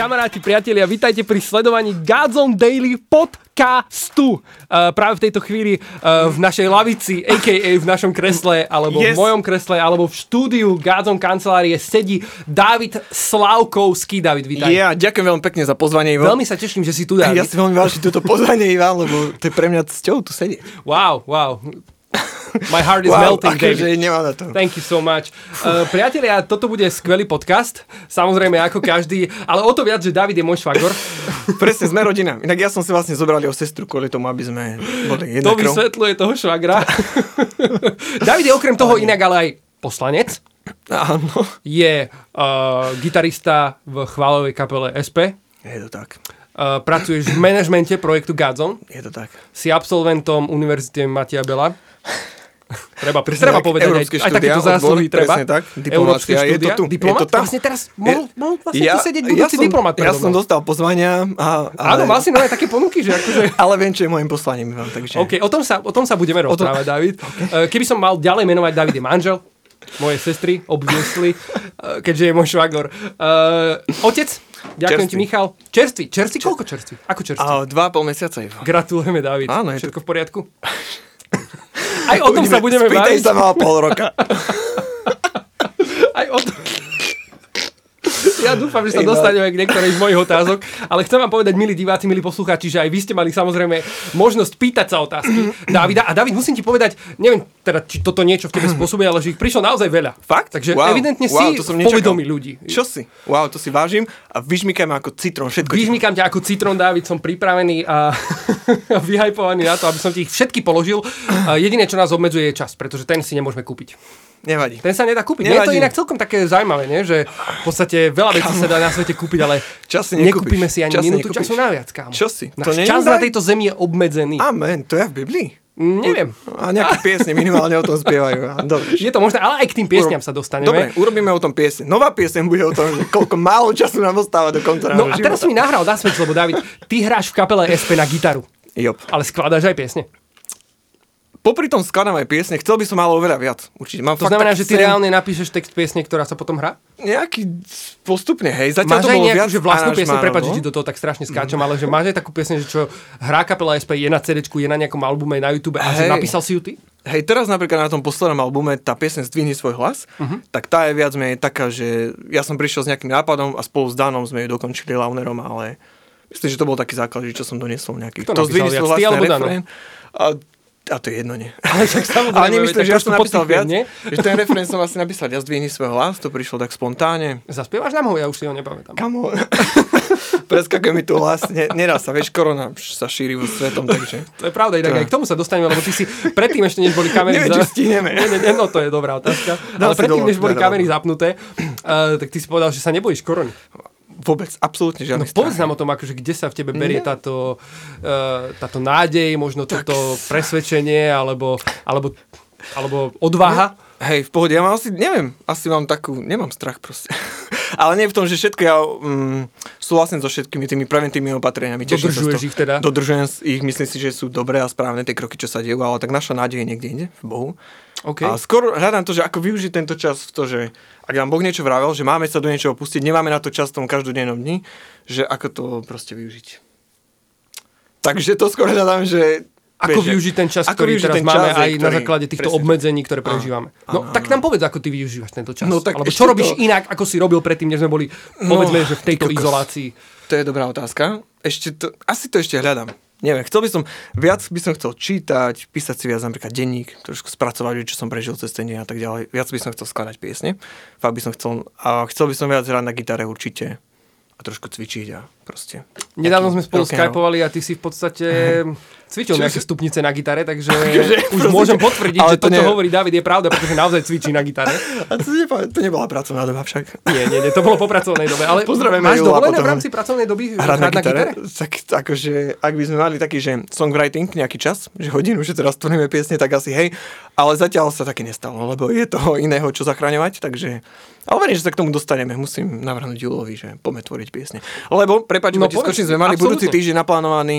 Kamaráti, priatelia, vítajte pri sledovaní Godzone Daily podcastu. Uh, práve v tejto chvíli uh, v našej lavici, a.k.a. v našom kresle, alebo yes. v mojom kresle, alebo v štúdiu Godzone kancelárie sedí David Slavkovský. David, vítaj. Ja, ďakujem veľmi pekne za pozvanie, Ivo. Veľmi sa teším, že si tu, David. Ja si veľmi vážim toto pozvanie, Ivan, lebo to je pre mňa cťou tu sedieť. Wow, wow. My heart is wow, melting, akože David. nemám na to. Thank you so much. Uh, priatelia, toto bude skvelý podcast, samozrejme ako každý, ale o to viac, že David je môj švagor. Presne, sme rodina. Inak ja som si vlastne zobral jeho sestru kvôli tomu, aby sme boli jedna To krv. vysvetľuje toho švagra. David je okrem toho inak ale aj poslanec. Áno. Je uh, gitarista v chválovej kapele SP. Je to tak. Uh, pracuješ v manažmente projektu Godzone. Je to tak. Si absolventom Univerzity Matia Bela. Treba, Presne treba tak, povedať, aj, európske aj štúdia, takéto zásluhy odbor, treba. tak, diplomácia, je to tu, Diplomat, je to tam. Vlastne teraz mohol, mohol vlastne tu sedieť ja, budúci som, diplomat. ja som dostal pozvania. A, ale, Áno, mal si nové také ponuky, že akože... ale viem, čo je môjim poslaním, Ivan, takže... OK, o tom sa, o tom sa budeme rozprávať, David. Okay. Keby som mal ďalej menovať, David je manžel mojej sestry, obviously, eh, keďže je môj švagor. Uh, otec, ďakujem Čerstvý. ti, Michal. Čerstvý, čerstvý, koľko čerstvý? Ako čerstvý? A dva a pol mesiaca. Gratulujeme, David. Áno, to- Všetko v poriadku? Aj o tom sa budeme Spýtaj baviť. sa ma pol roka. Aj o tom. Ja dúfam, že sa dostaneme k niektorej z mojich otázok, ale chcem vám povedať, milí diváci, milí poslucháči, že aj vy ste mali samozrejme možnosť pýtať sa otázky Davida. A David, musím ti povedať, neviem teda, či toto niečo v tebe spôsobuje, ale že ich prišlo naozaj veľa. Fakt? Takže Wow, evidentne wow, si to som povedomí ľudí. Čo si? Wow, to si vážim a vyžmykaj ma ako citrón, všetko. Vyžmýkam ťa ako citrón, David, som pripravený a vyhajpovaný na to, aby som ti ich všetky položil. Jediné, čo nás obmedzuje, je čas, pretože ten si nemôžeme kúpiť. Nevadí. Ten sa nedá kúpiť. Nie je to Nevadí. inak celkom také zaujímavé, nie? že v podstate veľa vecí sa dá na svete kúpiť, ale Čas si nekúpime si ani Čas minútu nekúpiš. času naviac, kámo. Čo si? To Náš čas na tejto zemi je obmedzený. Amen, to je v Biblii. Neviem. A nejaké piesne minimálne o tom spievajú. Dobre. Je to možné, ale aj k tým piesňam sa dostaneme. Dobre, urobíme o tom piesne. Nová piesň bude o tom, že koľko málo času nám ostáva do konca No a teraz života. mi nahral naspäť, lebo David, ty hráš v kapele SP na gitaru, Jop. ale skladáš aj piesne. Popri tom skladám aj piesne, chcel by som ale oveľa viac. Určite. Mám To znamená, že ty sen- reálne napíšeš text piesne, ktorá sa potom hrá? Nejaký postupne, hej. Zatiaľ Máš to aj bolo nejakú viac že vlastnú aranžmánov, prepáč, že no. ti do toho tak strašne skáčem, ale že máš aj takú piesň, že čo hrá kapela SP, je na CD, je na nejakom albume, na YouTube a že Hej. napísal si ju ty? Hej, teraz napríklad na tom poslednom albume tá piesň Zdvihni svoj hlas, Mhm. tak tá je viac menej taká, že ja som prišiel s nejakým nápadom a spolu s Danom sme ju dokončili Launerom, ale myslím, že to bol taký základ, že čo som doniesol nejaký. Kto to Zdvihni svoj hlas, refrén. A, a to je jedno, nie. Ale však samozrejme, Ale nemyslím, že ja som napísal viac, nie? že ten refrén som asi napísal, ja zdvihni svoj hlas, to prišlo tak spontánne. Zaspievaš nám ho? Ja už si ho nepamätám. Kamo, preskakuje mi tu hlas, ne, nedá sa, vieš, korona sa šíri vo svetom, takže... To je pravda, inak To aj k tomu sa dostaneme, lebo ty si predtým ešte, než boli kamery Neviem, či stihneme. Nie, nie, nie, no to je dobrá otázka. Ale Dám si predtým, dole, než boli kamery zapnuté, uh, tak ty si povedal, že sa nebojíš korony. Vôbec, absolútne No žiadny povedz strach. nám o tom, akože kde sa v tebe berie Nie. táto, uh, táto nádej, možno toto presvedčenie, alebo, alebo, alebo odvaha. Hej, v pohode, ja mám asi, neviem, asi mám takú, nemám strach proste. Ale nie v tom, že všetko ja um, súhlasím so všetkými tými preventívnymi opatreniami. teším Dodržuješ ich teda? Dodržujem ich, myslím si, že sú dobré a správne tie kroky, čo sa dejú, ale tak naša nádej je niekde inde, v Bohu. OK. A skôr hľadám to, že ako využiť tento čas v to, že ak nám Boh niečo vravel, že máme sa do niečoho pustiť, nemáme na to čas v tom každodennom dni, že ako to proste využiť. Takže to skôr hľadám, že... Ako vieš, využiť ten čas, ako ktorý teraz ten máme čas, aj na ktorý- základe týchto presne. obmedzení, ktoré prežívame. No, áno, tak nám povedz, ako ty využívaš tento čas. No, tak Alebo čo robíš to- inak, ako si robil predtým, než sme boli, No, povedzme, že v tejto kokos. izolácii. To je dobrá otázka. Ešte to, asi to ešte hľadám. Neviem, chcel by som, viac by som chcel čítať, písať si viac napríklad denník, trošku spracovať, čo som prežil cez ten deň a tak ďalej. Viac by som chcel skladať piesne. Fakt by som chcel, a chcel by som viac hrať na gitare určite a trošku cvičiť a proste. Nedávno sme spolu skypovali a ty si v podstate cvičil Čo nejaké stupnice na gitare, takže už môžem potvrdiť, ale že to, čo nie- hovorí David, je pravda, pretože naozaj cvičí na gitare. A to, nepo- to nebola pracovná doba však. Nie, nie, nie, to bolo po pracovnej dobe. Ale Pozdravujeme máš dovolené v potom. rámci pracovnej doby Hrať na gitare? Tak akože, ak by sme mali taký, že songwriting nejaký čas, že hodinu, že teraz tvoríme piesne, tak asi hej, ale zatiaľ sa také nestalo, lebo je toho iného, čo zachraňovať, takže... Ale verím, že sa k tomu dostaneme, musím navrhnúť Julovi, že poďme tvoriť piesne. Lebo, prepáč, No ti povedz, skočím, sme mali absolútne. budúci týždeň naplánovaný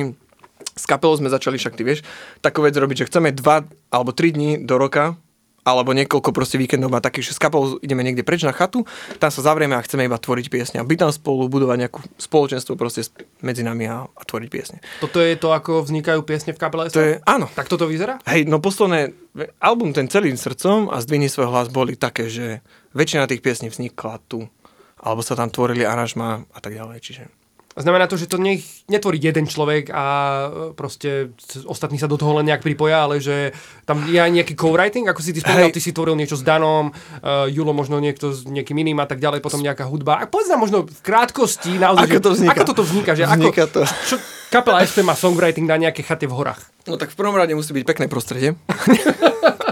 s kapelou sme začali, však ty vieš, takú vec robiť, že chceme dva alebo tri dní do roka alebo niekoľko proste víkendov má takých, že s kapelou ideme niekde preč na chatu, tam sa zavrieme a chceme iba tvoriť piesne a byť tam spolu, budovať nejakú spoločenstvo proste medzi nami a, a tvoriť piesne. Toto je to, ako vznikajú piesne v kapele? To je, áno. Tak toto vyzerá? Hej, no posledné, album ten celým srdcom a Zdvihni svoj hlas boli také, že väčšina tých piesní vznikla tu, alebo sa tam tvorili aranžma a tak ďalej, čiže... Znamená to, že to nech netvorí jeden človek a e, proste ostatní sa do toho len nejak pripoja, ale že tam je aj nejaký co-writing, ako si ty spomínal, ty si tvoril niečo s Danom, uh, Julo možno niekto s niekým iným a tak ďalej, potom nejaká hudba. A povedz nám možno v krátkosti, naozaj, ako to vzniká? Ako toto vzniká? Že vzniká ako, to. Čo, kapela SP má songwriting na nejaké chaty v horách. No tak v prvom rade musí byť pekné prostredie.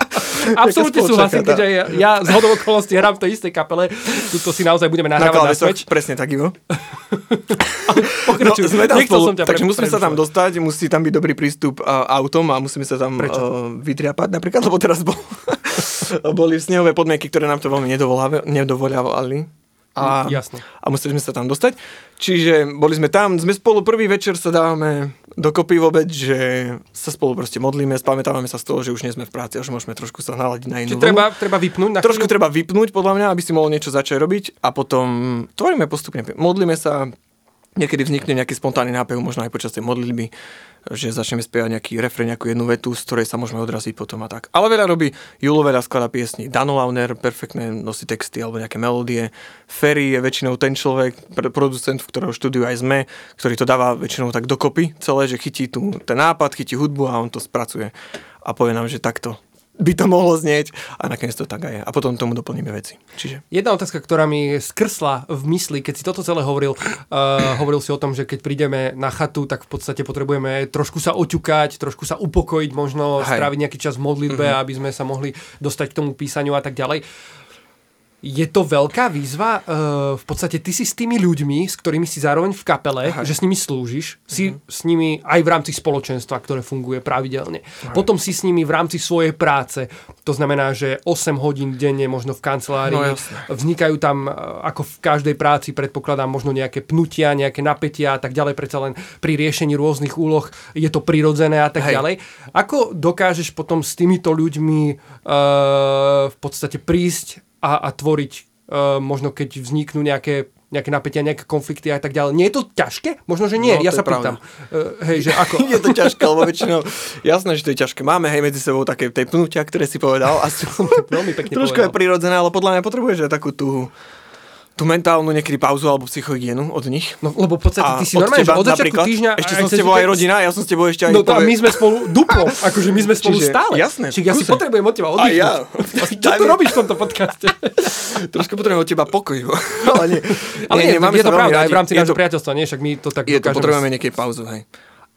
Absolútne súhlasím, keďže ja, ja z hodou okolností hrám v tej istej kapele. Tuto si naozaj budeme nahrávať na, na smeč. Presne tak, Ivo. no, sme tam spolu, takže musíme sa tam dostať, musí tam byť dobrý prístup uh, autom a musíme sa tam uh, vytriapať napríklad, lebo teraz bol, boli snehové podmienky, ktoré nám to veľmi nedovoľavali a, Jasne. a museli sme sa tam dostať. Čiže boli sme tam, sme spolu prvý večer sa dávame dokopy vôbec, že sa spolu proste modlíme, spamätávame sa z toho, že už nie sme v práci a že môžeme trošku sa naladiť na inú Čiže treba, treba vypnúť? Na trošku treba vypnúť podľa mňa, aby si mohol niečo začať robiť a potom tvoríme postupne, modlíme sa, niekedy vznikne nejaký spontánny nápev, možno aj počas tej modlitby, že začneme spievať nejaký refren, nejakú jednu vetu, z ktorej sa môžeme odraziť potom a tak. Ale veľa robí, Julo veľa skladá piesni, Dano Launer perfektné nosí texty alebo nejaké melódie, Ferry je väčšinou ten človek, producent, v ktorého štúdiu aj sme, ktorý to dáva väčšinou tak dokopy celé, že chytí tu ten nápad, chytí hudbu a on to spracuje a povie nám, že takto by to mohlo znieť a nakoniec to tak aj je. A potom tomu doplníme veci. Čiže... Jedna otázka, ktorá mi skrsla v mysli, keď si toto celé hovoril, uh, hovoril si o tom, že keď prídeme na chatu, tak v podstate potrebujeme trošku sa oťukať, trošku sa upokojiť, možno Hej. stráviť nejaký čas v modlitbe, mm-hmm. aby sme sa mohli dostať k tomu písaniu a tak ďalej. Je to veľká výzva, uh, v podstate ty si s tými ľuďmi, s ktorými si zároveň v kapele, Aha. že s nimi slúžiš, si uh-huh. s nimi aj v rámci spoločenstva, ktoré funguje pravidelne. Aha. Potom si s nimi v rámci svojej práce, to znamená, že 8 hodín denne možno v kancelárii, no, vznikajú tam, uh, ako v každej práci, predpokladám, možno nejaké pnutia, nejaké napätia a tak ďalej, predsa len pri riešení rôznych úloh je to prirodzené a tak Hej. ďalej. Ako dokážeš potom s týmito ľuďmi uh, v podstate prísť a, a tvoriť, uh, možno keď vzniknú nejaké nejaké napätia, nejaké konflikty a tak ďalej. Nie je to ťažké? Možno, že nie. No, ja sa pýtam. Uh, hej, že ako? je to ťažké, lebo väčšinou, jasné, že to je ťažké. Máme hej medzi sebou také tej pnutia, ktoré si povedal. A sú, veľmi pekne Trošku povedal. je prirodzené, ale podľa mňa potrebuješ aj takú tú tú mentálnu niekedy pauzu alebo psychohygienu od nich. No lebo v podstate ty si normálne, že od začiatku týždňa... Ešte som s tebou aj rodina, ja som s tebou ešte aj... No to my sme spolu duplo, akože my sme spolu Čiže, stále. Jasné. Čiže ja si potrebujem od teba oddychnúť. Ja. Čo tu robíš v tomto podcaste? Trošku potrebujem od teba pokoj. ale nie. Ale nie, nie, nie je to pravda, aj v rámci nášho priateľstva, nie? Však my to tak Je to, potrebujeme niekedy pauzu, hej.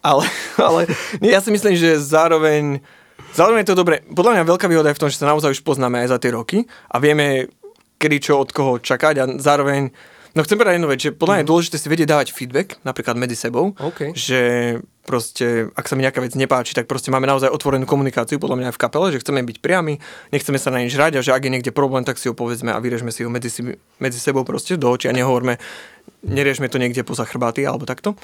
Ale, ale nie, ja si myslím, že zároveň Zároveň je to dobre. Podľa mňa veľká výhoda je v tom, že sa naozaj už poznáme aj za tie roky a vieme, kedy čo od koho čakať a zároveň No chcem povedať jednu vec, že podľa mňa je mhm. dôležité si vedieť dávať feedback, napríklad medzi sebou, okay. že proste, ak sa mi nejaká vec nepáči, tak proste máme naozaj otvorenú komunikáciu, podľa mňa aj v kapele, že chceme byť priami, nechceme sa na nič hrať a že ak je niekde problém, tak si ho povedzme a vyrežme si ho medzi, medzi sebou proste do očí a nehovorme, neriešme to niekde poza chrbáty alebo takto.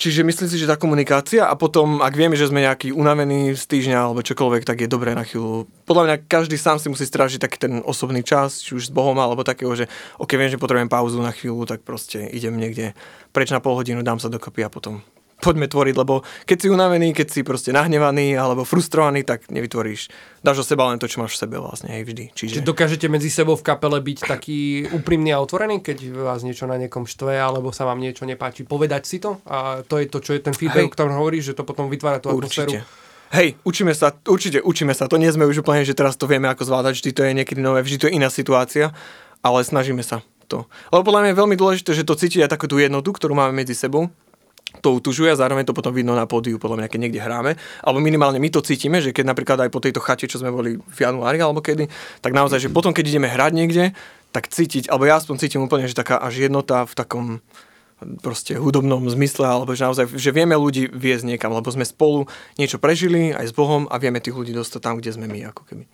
Čiže myslím si, že tá komunikácia a potom, ak vieme, že sme nejaký unavený z týždňa alebo čokoľvek, tak je dobré na chvíľu. Podľa mňa každý sám si musí strážiť taký ten osobný čas, či už s Bohom alebo takého, že ok, viem, že potrebujem pauzu na chvíľu, tak proste idem niekde preč na pol hodinu, dám sa dokopy a potom poďme tvoriť, lebo keď si unavený, keď si proste nahnevaný alebo frustrovaný, tak nevytvoríš. Dáš o seba len to, čo máš v sebe vlastne, hej, vždy. Čiže... Čiže dokážete medzi sebou v kapele byť taký úprimný a otvorený, keď vás niečo na niekom štve alebo sa vám niečo nepáči, povedať si to a to je to, čo je ten feedback, o ktorom hovoríš, že to potom vytvára tú atmosféru. Hej, učíme sa, určite učíme sa. To nie sme už úplne, že teraz to vieme, ako zvládať. Vždy to je niekedy nové, vždy to je iná situácia, ale snažíme sa to. Lebo podľa mňa je veľmi dôležité, že to cíti aj takú tú jednotu, ktorú máme medzi sebou to utužuje a zároveň to potom vidno na pódiu, podľa mňa, keď niekde hráme. Alebo minimálne my to cítime, že keď napríklad aj po tejto chate, čo sme boli v januári alebo kedy, tak naozaj, že potom, keď ideme hrať niekde, tak cítiť, alebo ja aspoň cítim úplne, že taká až jednota v takom proste hudobnom zmysle, alebo že naozaj, že vieme ľudí viesť niekam, lebo sme spolu niečo prežili aj s Bohom a vieme tých ľudí dostať tam, kde sme my, ako keby.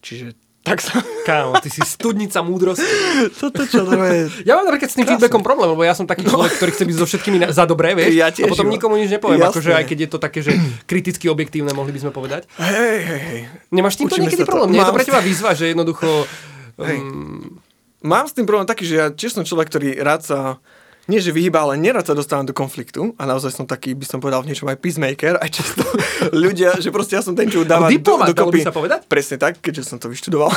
Čiže Tak sa... Kámo, ty si studnica múdrosti. Toto čo to je... Ja mám napríklad s tým feedbackom problém, lebo ja som taký človek, ktorý chce byť so všetkými na, za dobré, vieš? Ja tiež, a potom nikomu nič nepoviem, Jasné. akože aj keď je to také, že kriticky objektívne, mohli by sme povedať. Hej, hej, hej. Nemáš s týmto Učíme niekedy sa to. problém? Nie je to pre teba výzva, že jednoducho... Hej. Um, Mám s tým problém taký, že ja tiež som človek, ktorý rád sa nie že vyhýba, ale nerad sa dostávam do konfliktu a naozaj som taký, by som povedal v niečom aj peacemaker, aj často ľudia, že proste ja som ten, čo dáva diplomat, do, dokopy. sa povedať? Presne tak, keďže som to vyštudoval.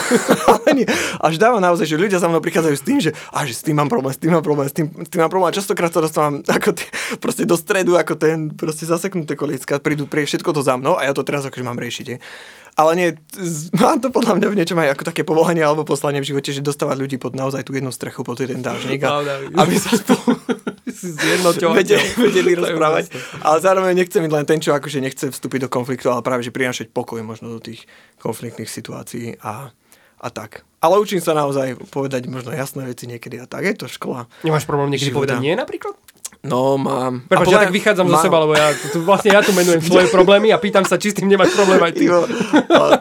až dáva naozaj, že ľudia za mnou prichádzajú s tým, že, a, že s tým mám problém, s tým mám problém, s tým, s tým mám problém. A častokrát sa dostávam ako t- proste do stredu, ako ten proste zaseknuté kolícka, prídu pre všetko to za mnou a ja to teraz akože mám riešiť. je. Ale nie, mám to podľa mňa v niečom aj ako také povolanie alebo poslanie v živote, že dostávať ľudí pod naozaj tú jednu strechu, pod jeden dážnik a aby sa spolu vedeli, vedeli rozprávať. úžasné. Ale zároveň nechcem byť len ten, čo akože nechce vstúpiť do konfliktu, ale práve, že prinášať pokoj možno do tých konfliktných situácií a, a tak. Ale učím sa naozaj povedať možno jasné veci niekedy a tak. Je to škola. Nemáš problém niekedy Života. povedať nie napríklad? No, mám. Prepač, ja tak vychádzam zo mám. seba, lebo ja tu, vlastne ja tu menujem svoje problémy a pýtam sa, či s tým nemáš problém aj ty. Ivo,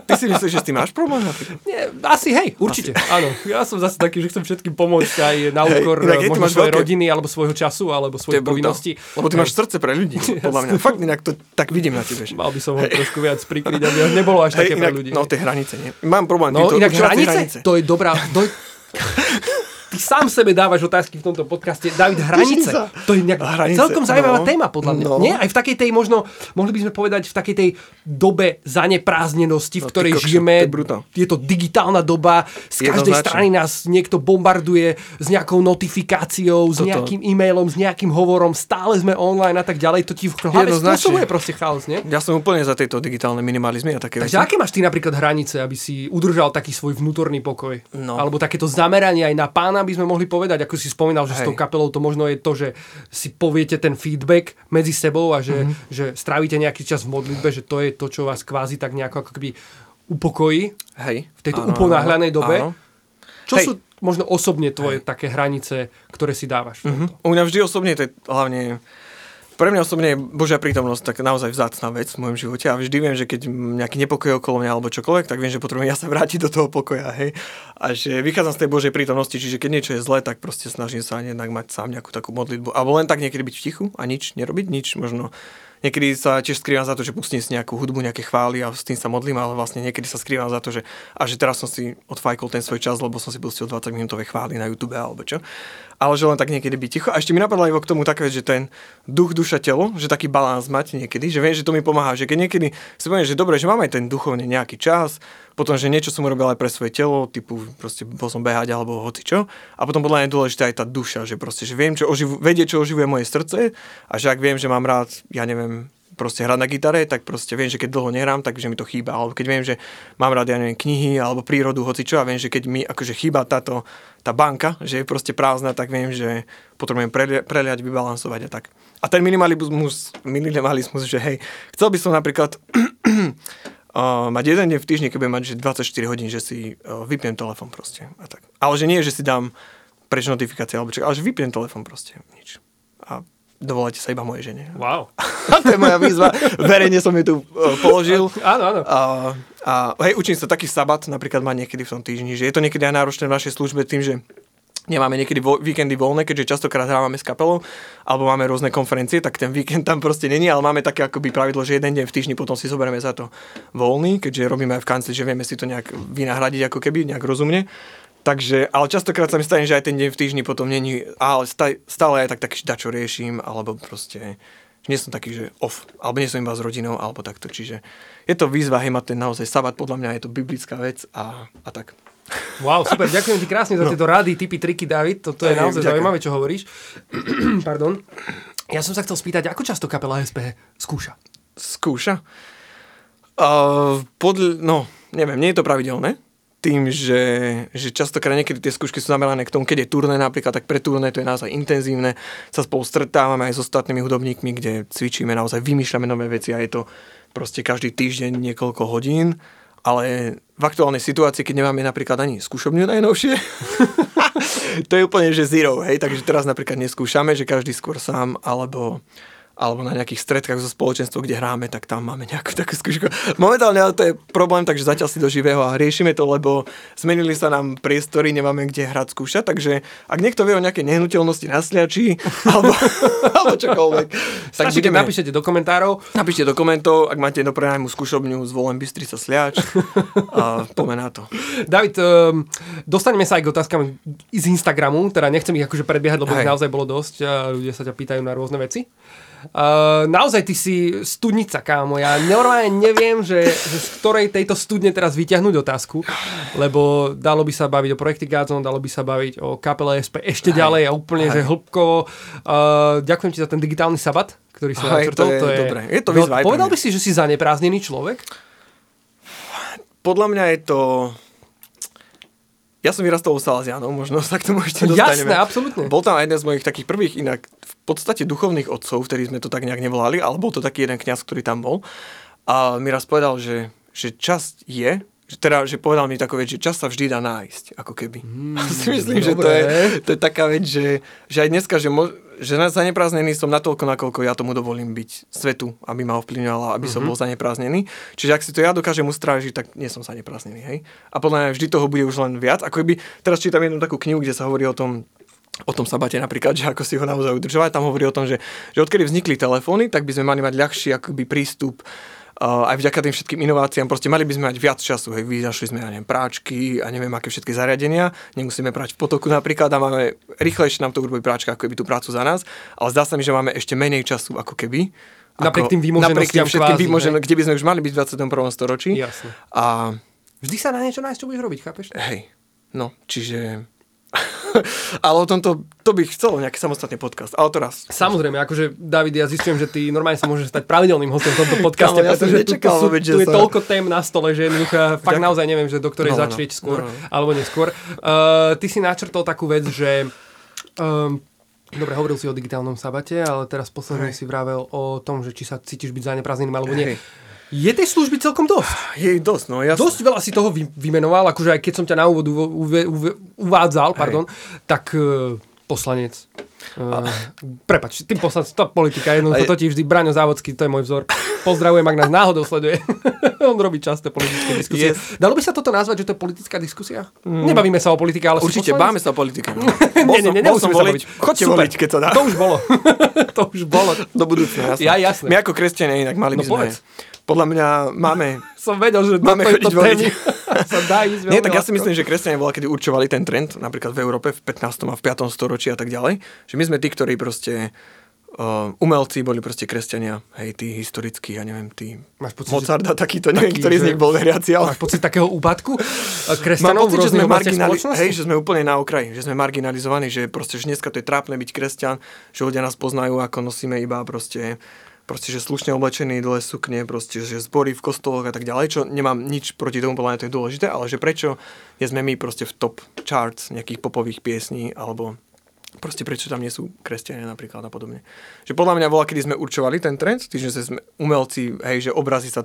ty si myslíš, že s tým máš problém? Nie, asi hej, určite, áno. Ja som zase taký, že chcem všetkým pomôcť aj na úkor ty možno svojej veľké- rodiny, alebo svojho času, alebo svojich povinností. Lebo ty máš srdce pre ľudí, podľa mňa. Fakt inak to tak vidím na tebe. že- Mal by som ho trošku viac prikryť, aby nebolo až také Hej, pre inak, ľudí. no tie hranice, nie? Mám problém. No inak hranice, to je dobrá... Ty sám sebe dávaš otázky v tomto podcaste. David, hranice. To je nejak Hranice, celkom zaujímavá no, téma, podľa mňa. no. Nie? Aj v takej tej možno, mohli by sme povedať, v takej tej dobe zanepráznenosti, v No, ktorej kokšo, žijeme. to je brutál. Je to digitálna doba. Z každej Jednoznačne. strany nás niekto bombarduje s nejakou notifikáciou, s Toto. nejakým e-mailom, s nejakým hovorom. Stále sme online a tak ďalej. To ti v hlave spôsobuje proste chaos, nie? Ja som úplne za tieto digitálne minimalizmy a také Takže veci. aké máš ty napríklad hranice, aby si udržal taký svoj vnútorný pokoj? No. Alebo takéto zameranie aj na pána by sme mohli povedať, ako si spomínal, že s Hej. tou kapelou to možno je to, že si poviete ten feedback medzi sebou a že, Mhm. mm-hmm. že strávite nejaký čas v modlitbe, že to je to, čo vás kvázi tak nejako ako keby upokojí Hej. v tejto Áno, uponáhľanej áno, dobe. áno. Čo Hej. sú možno osobne tvoje také hranice, ktoré si dávaš? tomto? U mňa vždy osobne to je hlavne... Pre mňa osobne je Božia prítomnosť tak naozaj vzácna vec v mojom živote a vždy viem, že keď nejaký nepokoj okolo mňa alebo čokoľvek, tak viem, že potrebujem ja sa vrátiť do toho pokoja, hej. A že vychádzam z tej Božej prítomnosti, čiže keď niečo je zlé, tak proste snažím sa jednak mať sám nejakú takú modlitbu. Alebo len tak niekedy byť v tichu a nič nerobiť, nič možno Niekedy sa tiež skrývam za to, že pustím si nejakú hudbu, nejaké chvály a s tým sa modlím, ale vlastne niekedy sa skrývam za to, že, a že teraz som si odfajkol ten svoj čas, lebo som si pustil 20 minútové chvály na YouTube alebo čo. Ale že len tak niekedy byť ticho. A ešte mi napadla aj k tomu taká že ten duch, duša, telo, že taký balans mať niekedy, že viem, že to mi pomáha, že keď niekedy si poviem, že dobre, že mám aj ten duchovne nejaký čas, potom, že niečo som urobil aj pre svoje telo, typu proste bol som behať alebo hoci čo. A potom podľa mňa je dôležité aj tá duša, že proste, že viem, čo oživu, vedie, čo oživuje moje srdce a že ak viem, že mám rád, ja neviem, proste hrať na gitare, tak proste viem, že keď dlho nehrám, tak že mi to chýba. Alebo keď viem, že mám rád, ja neviem, knihy alebo prírodu, hoci čo, a viem, že keď mi akože chýba táto, tá banka, že je proste prázdna, tak viem, že potrebujem prelia- preliať, vybalansovať a tak. A ten minimalizmus, minimalizmus, že hej, chcel by som napríklad uh, mať jeden deň v týždni, keď budem mať že 24 hodín, že si uh, vypnem telefón proste. A tak. Ale že nie, že si dám preč notifikácie, alebo čo, ale že vypnem telefón proste. Nič. A dovoláte sa iba mojej žene. Wow. To je moja výzva. Verejne som ju tu uh, položil. Áno, áno. A, a hej, učím sa taký sabat, napríklad má niekedy v tom týždni, že je to niekedy aj náročné v našej službe tým, že nemáme niekedy vo, víkendy voľné, keďže častokrát hrávame s kapelou, alebo máme rôzne konferencie, tak ten víkend tam proste není, ale máme také akoby pravidlo, že jeden deň v týždni potom si zoberieme za to voľný, keďže robíme aj v kancli, že vieme si to nejak vynahradiť ako keby, nejak rozumne. Takže, ale častokrát sa mi stane, že aj ten deň v týždni potom není, ale stále, aj tak taký dačo riešim, alebo proste nie som taký, že off, alebo nie som iba s rodinou, alebo takto. Čiže je to výzva, hej, mať ten naozaj sabat, podľa mňa je to biblická vec a, a tak. Wow, super, ďakujem ti krásne za tieto rady, typy, triky, David. Toto je naozaj ďakujem. zaujímavé, čo hovoríš. Pardon. Ja som sa chcel spýtať, ako často kapela SPH skúša? Skúša? Uh, podľa, no, neviem, nie je to pravidelné, tým, že, že častokrát niekedy tie skúšky sú zamerané k tomu, keď je turné napríklad, tak pre turné to je naozaj intenzívne, sa spolu stretávame aj s ostatnými hudobníkmi, kde cvičíme, naozaj vymýšľame nové veci a je to proste každý týždeň niekoľko hodín, ale v aktuálnej situácii, keď nemáme napríklad ani skúšobňu najnovšie, to je úplne, že zero, hej, takže teraz napríklad neskúšame, že každý skôr sám, alebo alebo na nejakých stredkách zo spoločenstva, kde hráme, tak tam máme nejakú takú skúšku. Momentálne ale to je problém, takže zatiaľ si do živého a riešime to, lebo zmenili sa nám priestory, nemáme kde hrať skúšať, takže ak niekto vie o nejakej nehnuteľnosti na Sliači, alebo, alebo čokoľvek, tak budeme... napíšete do komentárov. Napíšte do komentov, ak máte do prenajmu skúšobňu, zvolím Bystrica Sliač a poďme na to. David, um, dostaneme sa aj k otázkam z Instagramu, teda nechcem ich akože predbiehať, lebo ich naozaj bolo dosť a ľudia sa ťa pýtajú na rôzne veci. Uh, naozaj ty si studnica, kámo. Ja normálne neviem, že, že z ktorej tejto studne teraz vyťahnuť otázku, lebo dalo by sa baviť o projekte Godzone, dalo by sa baviť o kapele SP ešte Aj. ďalej a úplne, Aj. že hĺbkovo. Uh, ďakujem ti za ten digitálny sabat, ktorý si načrtol. To je, to je, dobré. je to výzva, Povedal by si, že si zanepráznený človek? Podľa mňa je to ja som vyrastol u Salazianov, možno sa k tomu ešte dostaneme. Jasné, absolútne. Bol tam aj jeden z mojich takých prvých inak v podstate duchovných otcov, ktorí sme to tak nejak nevolali, ale bol to taký jeden kňaz, ktorý tam bol. A mi raz povedal, že, že časť je, teda, že povedal mi takú vec, že čas sa vždy dá nájsť, ako keby. Mm, si myslím, dobre. že to je, to je taká vec, že, že aj dneska, že, mo, že zaneprázdnený som natoľko, nakoľko ja tomu dovolím byť svetu, aby ma ovplyvňovala, aby mm-hmm. som mhm. bol zaneprázdnený. Čiže ak si to ja dokážem ustrážiť, tak nie som zaneprázdnený, hej. A podľa mňa vždy toho bude už len viac. Ako by, teraz čítam jednu takú knihu, kde sa hovorí o tom, o tom sabate napríklad, že ako si ho naozaj udržovať. Tam hovorí o tom, že, že odkedy vznikli telefóny, tak by sme mali mať ľahší akoby prístup uh, aj vďaka tým všetkým inováciám, proste mali by sme mať viac času, hej, vynašli sme, ja neviem, práčky a neviem, aké všetky zariadenia, nemusíme prať v potoku napríklad a máme, rýchlejšie nám to urobí práčka, ako keby tú prácu za nás, ale zdá sa mi, že máme ešte menej času, ako keby. Napriek tým výmoženostiam všetkým výmožen- kde by sme už mali byť v 21. storočí. Jasne. A... Vždy sa na niečo nájsť, čo budeš robiť, chápeš? Hej, no, čiže ale o tomto, to by chcelo nejaký samostatný podcast. Ale to raz. Samozrejme, akože David, ja zistujem, že ty normálne sa môžeš stať pravidelným hostom v tomto podcaste, ja pretože tu, tu, sú, tu je sa... toľko tém na stole, že jednoducho fakt naozaj neviem, že do ktorej no, no začrieť no, skôr, no, no. alebo neskôr. Uh, ty si načrtol takú vec, že um, Dobre, hovoril si o digitálnom sabate, ale teraz posledne si vravel o tom, že či sa cítiš byť zaneprázdneným alebo nie. Je tej služby celkom dosť. Je ich dosť, no jasne. Dosť veľa si toho vy, vymenoval, akože aj keď som ťa na úvod uv, uv, uv, uvádzal, Hej. pardon, tak uh, poslanec. Uh, prepač, tým poslanec, to politika, jednoducho to ti vždy Braňo Závodský, to je môj vzor. Pozdravujem, ak nás náhodou sleduje. On robí časté politické diskusie. Yes. Dalo by sa toto nazvať, že to je politická diskusia? Mm. Nebavíme sa o politike, ale Určite, báme sa o politike. Nie, nie, nie, nemusíme sa baviť. Choďte voliť, keď sa dá. To už bolo. to už bolo. Do budúcna, jasné. Ja, jasné. My ako kresťania inak mali no, by sme... Povedz podľa mňa máme... Som vedel, že máme chodiť voliť. sa dá ísť Nie, tak ja si myslím, že kresťania bola, kedy určovali ten trend, napríklad v Európe v 15. a v 5. storočí a tak ďalej, že my sme tí, ktorí proste uh, umelci boli proste kresťania, hej, tí historickí, ja neviem, tí Máš pocit, Mozart a takýto, neviem, taký, ktorý že... z nich bol veriaci, ale... Máš pocit takého úpadku kresťanov Mám pocit, že sme, marginali... hej, že sme úplne na okraji, že sme marginalizovaní, že proste, že dneska to je trápne byť kresťan, že ľudia nás poznajú, ako nosíme iba proste proste, že slušne oblečený, dole sukne, proste, že zbory v kostoloch a tak ďalej, čo nemám nič proti tomu, podľa mňa to je dôležité, ale že prečo nie sme my proste v top charts nejakých popových piesní, alebo proste prečo tam nie sú kresťania napríklad a podobne. Že podľa mňa bola, kedy sme určovali ten trend, tým, že sme umelci, hej, že obrazy sa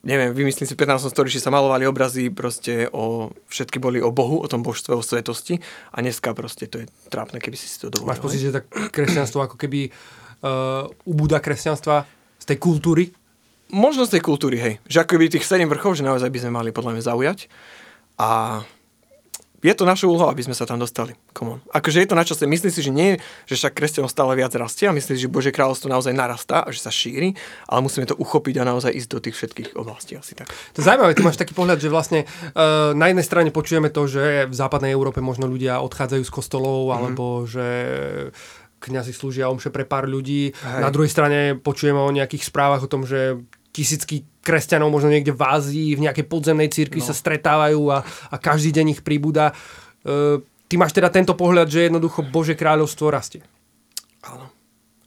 neviem, vymyslím si, v 15. storočí sa malovali obrazy proste o, všetky boli o Bohu, o tom božstve, o svetosti a dneska proste to je trápne, keby si si to dovolil. Máš pocit, že tak kresťanstvo ako keby uh, ubúda kresťanstva z tej kultúry? Možno z tej kultúry, hej. Že ako by tých sedem vrchov, že naozaj by sme mali podľa mňa zaujať. A je to naša úloha, aby sme sa tam dostali. Come on. Akože je to na čase. Myslím si, že nie, že však kresťanov stále viac rastie a myslím si, že Bože kráľovstvo naozaj narastá a že sa šíri, ale musíme to uchopiť a naozaj ísť do tých všetkých oblastí asi tak. To je zaujímavé, ty máš taký pohľad, že vlastne uh, na jednej strane počujeme to, že v západnej Európe možno ľudia odchádzajú z kostolov mm-hmm. alebo že kňazi slúžia omše pre pár ľudí. Hej. Na druhej strane počujeme o nejakých správach o tom, že tisícky kresťanov možno niekde v Ázii, v nejakej podzemnej cirkvi no. sa stretávajú a, a každý deň ich pribúda. E, ty máš teda tento pohľad, že jednoducho Bože kráľovstvo rastie. Áno.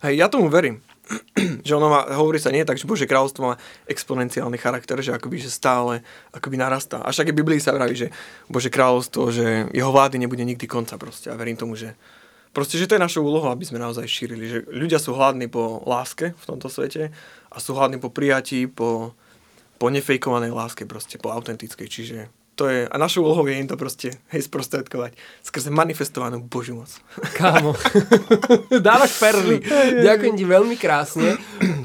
Hej, ja tomu verím. že ono má, hovorí sa nie tak, že Bože kráľovstvo má exponenciálny charakter, že akoby, že stále akoby narastá. A však aj Biblii sa vraví, že Bože kráľovstvo, že jeho vlády nebude nikdy konca proste. A verím tomu, že Proste, že to je našou úlohou, aby sme naozaj šírili, že ľudia sú hladní po láske v tomto svete a sú hladní po prijatí, po, po nefejkovanej láske, proste po autentickej. Čiže to je, a našou úlohou je im to proste, hej, sprostredkovať skrze manifestovanú Božiu moc. Kámo, dávaš perly. Ďakujem ti veľmi krásne.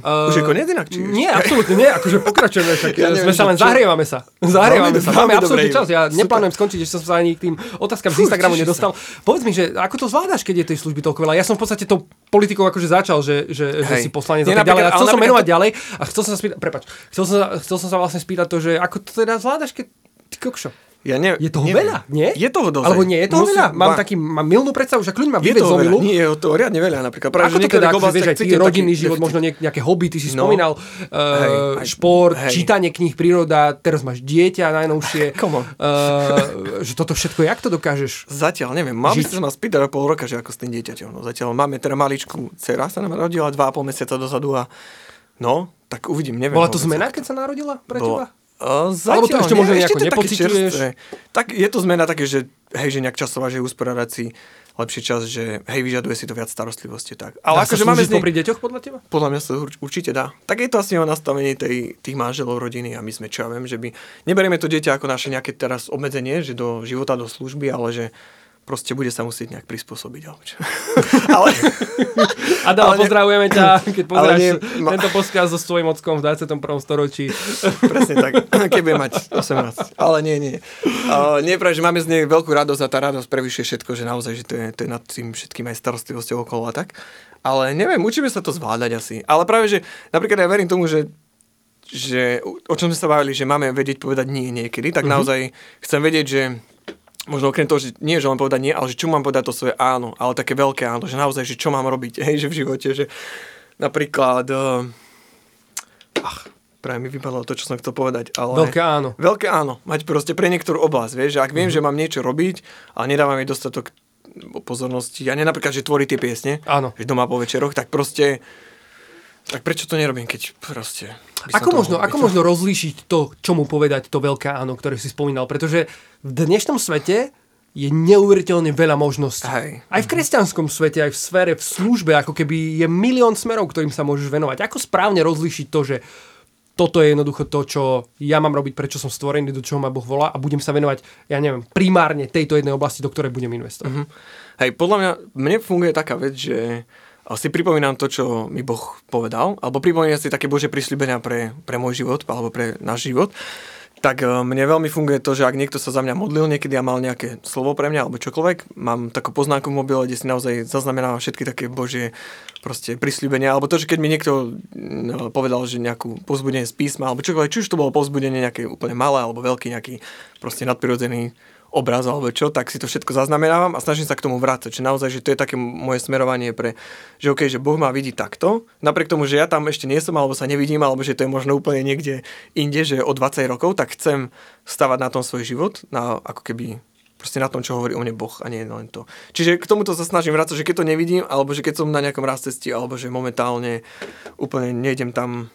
Uh, Už je koniec inak? Či nie, absolútne nie, akože pokračujeme, však ja neviem, sme sa len čo... zahrievame sa. Zahrievame sa, máme absolútne čas, ja Super. neplánujem skončiť, že som sa ani k tým otázkam z Instagramu nedostal. Sa. Povedz mi, že ako to zvládaš, keď je tej služby toľko veľa? Ja som v podstate to politikou akože začal, že, že, že si poslanec a tak ďalej. A chcel som menovať ďalej a chcel som sa spýtať, prepač, chcel som, chcel som sa vlastne spýtať to, že ako to teda zvládaš, keď ty kokšo. Ja ne, je toho neviem. veľa, nie? Je toho dosť. Alebo nie je toho Musím, veľa? Mám taký, mám milnú predstavu, že kľudne ma vyvieť z omilu. Nie, je toho riadne veľa napríklad. Práve, Ako to teda, akože vieš, aj ty, rodinný život, možno nejaké hobby, ty si no. spomínal, uh, hej, šport, hej. čítanie kníh, príroda, teraz máš dieťa najnovšie. uh, že toto všetko, jak to dokážeš? Zatiaľ neviem. By sa ma spýtať pol roka, že ako s tým dieťaťom. No, zatiaľ máme teda maličku dcera, sa nám rodila 2,5 mesiaca dozadu a no, tak uvidím, neviem. Bola to zmena, keď sa narodila pre teba? Zatiaľ, Alebo to ešte možno nejako nepocituješ? Tak je to zmena také, že hej, že nejak časová, že usporiadať si lepší čas, že hej, vyžaduje si to viac starostlivosti. Tak. Ale ako, že máme z nej... pri deťoch podľa teba? Podľa mňa sa určite dá. Tak je to asi o nastavení tej, tých manželov rodiny a my sme čo ja viem, že by neberieme to dieťa ako naše nejaké teraz obmedzenie, že do života, do služby, ale že proste bude sa musieť nejak prispôsobiť. ale, Adam, ale pozdravujeme ťa, keď pozráš nie, ma... tento podcast so svojím ockom v 21. storočí. Presne tak, keď bude mať 18. Ale nie, nie. Uh, nie práve, že máme z nej veľkú radosť a tá radosť prevyšuje všetko, že naozaj, že to je, to je nad tým všetkým aj starostlivosťou okolo a tak. Ale neviem, učíme sa to zvládať asi. Ale práve, že napríklad ja verím tomu, že že o čom sme sa bavili, že máme vedieť povedať nie niekedy, tak mm-hmm. naozaj chcem vedieť, že možno okrem toho, že nie, že mám povedať nie, ale že čo mám povedať to svoje áno, ale také veľké áno, že naozaj, že čo mám robiť, hej, že v živote, že napríklad, uh, ach, práve mi vypadlo to, čo som chcel povedať, ale... Veľké áno. Veľké áno, mať proste pre niektorú oblasť, vieš, že ak viem, mm-hmm. že mám niečo robiť, ale nedávam jej dostatok pozornosti, ja ne napríklad, že tvorí tie piesne, áno. že doma po večeroch, tak proste tak prečo to nerobím, keď proste... Ako možno, ako možno rozlíšiť to, čo mu povedať, to veľké áno, ktoré si spomínal? Pretože v dnešnom svete je neuveriteľne veľa možností. Hej. Aj v kresťanskom svete, aj v sfére, v službe, ako keby je milión smerov, ktorým sa môžeš venovať. Ako správne rozlíšiť to, že toto je jednoducho to, čo ja mám robiť, prečo som stvorený, do čoho ma Boh volá a budem sa venovať, ja neviem, primárne tejto jednej oblasti, do ktorej budem investovať. Uh-huh. Hej, podľa mňa, mne funguje taká vec, že si pripomínam to, čo mi Boh povedal, alebo pripomínam si také Bože prislíbenia pre, pre môj život, alebo pre náš život, tak e, mne veľmi funguje to, že ak niekto sa za mňa modlil niekedy a mal nejaké slovo pre mňa, alebo čokoľvek, mám takú poznámku v mobile, kde si naozaj zaznamenávam všetky také Božie proste prislíbenia, alebo to, že keď mi niekto no, povedal, že nejakú pozbudenie z písma, alebo čokoľvek, či už to bolo pozbudenie nejaké úplne malé, alebo veľký nejaký proste nadprirodzený obraz alebo čo, tak si to všetko zaznamenávam a snažím sa k tomu vrácať. Čiže naozaj, že to je také moje smerovanie pre, že OK, že Boh ma vidí takto, napriek tomu, že ja tam ešte nie som alebo sa nevidím, alebo že to je možno úplne niekde inde, že o 20 rokov, tak chcem stavať na tom svoj život, na ako keby proste na tom, čo hovorí o mne Boh a nie len to. Čiže k tomuto sa snažím vrácať, že keď to nevidím, alebo že keď som na nejakom raz cesti, alebo že momentálne úplne nejdem tam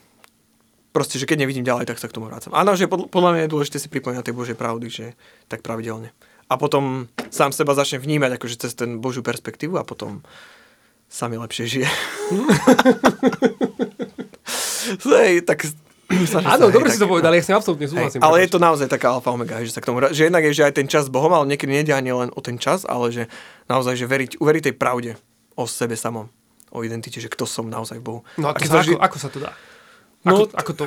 proste, že keď nevidím ďalej, tak sa k tomu vrácam. Áno, že podľa mňa je dôležité si pripomínať tej Božej pravdy, že tak pravidelne. A potom sám seba začne vnímať akože cez ten Božiu perspektívu a potom sa mi lepšie žije. Hej, tak Áno, dobre si to povedal, ja si absolútne súhlasím. Hej, ale je to naozaj taká alfa omega, že sa k tomu, že jednak je, že aj ten čas s Bohom, ale niekedy nejde ani len o ten čas, ale že naozaj, že veriť, uveriť tej pravde o sebe samom, o identite, že kto som naozaj v Bohu. No a, a sa, ako, ako sa to dá? No, ako, ako to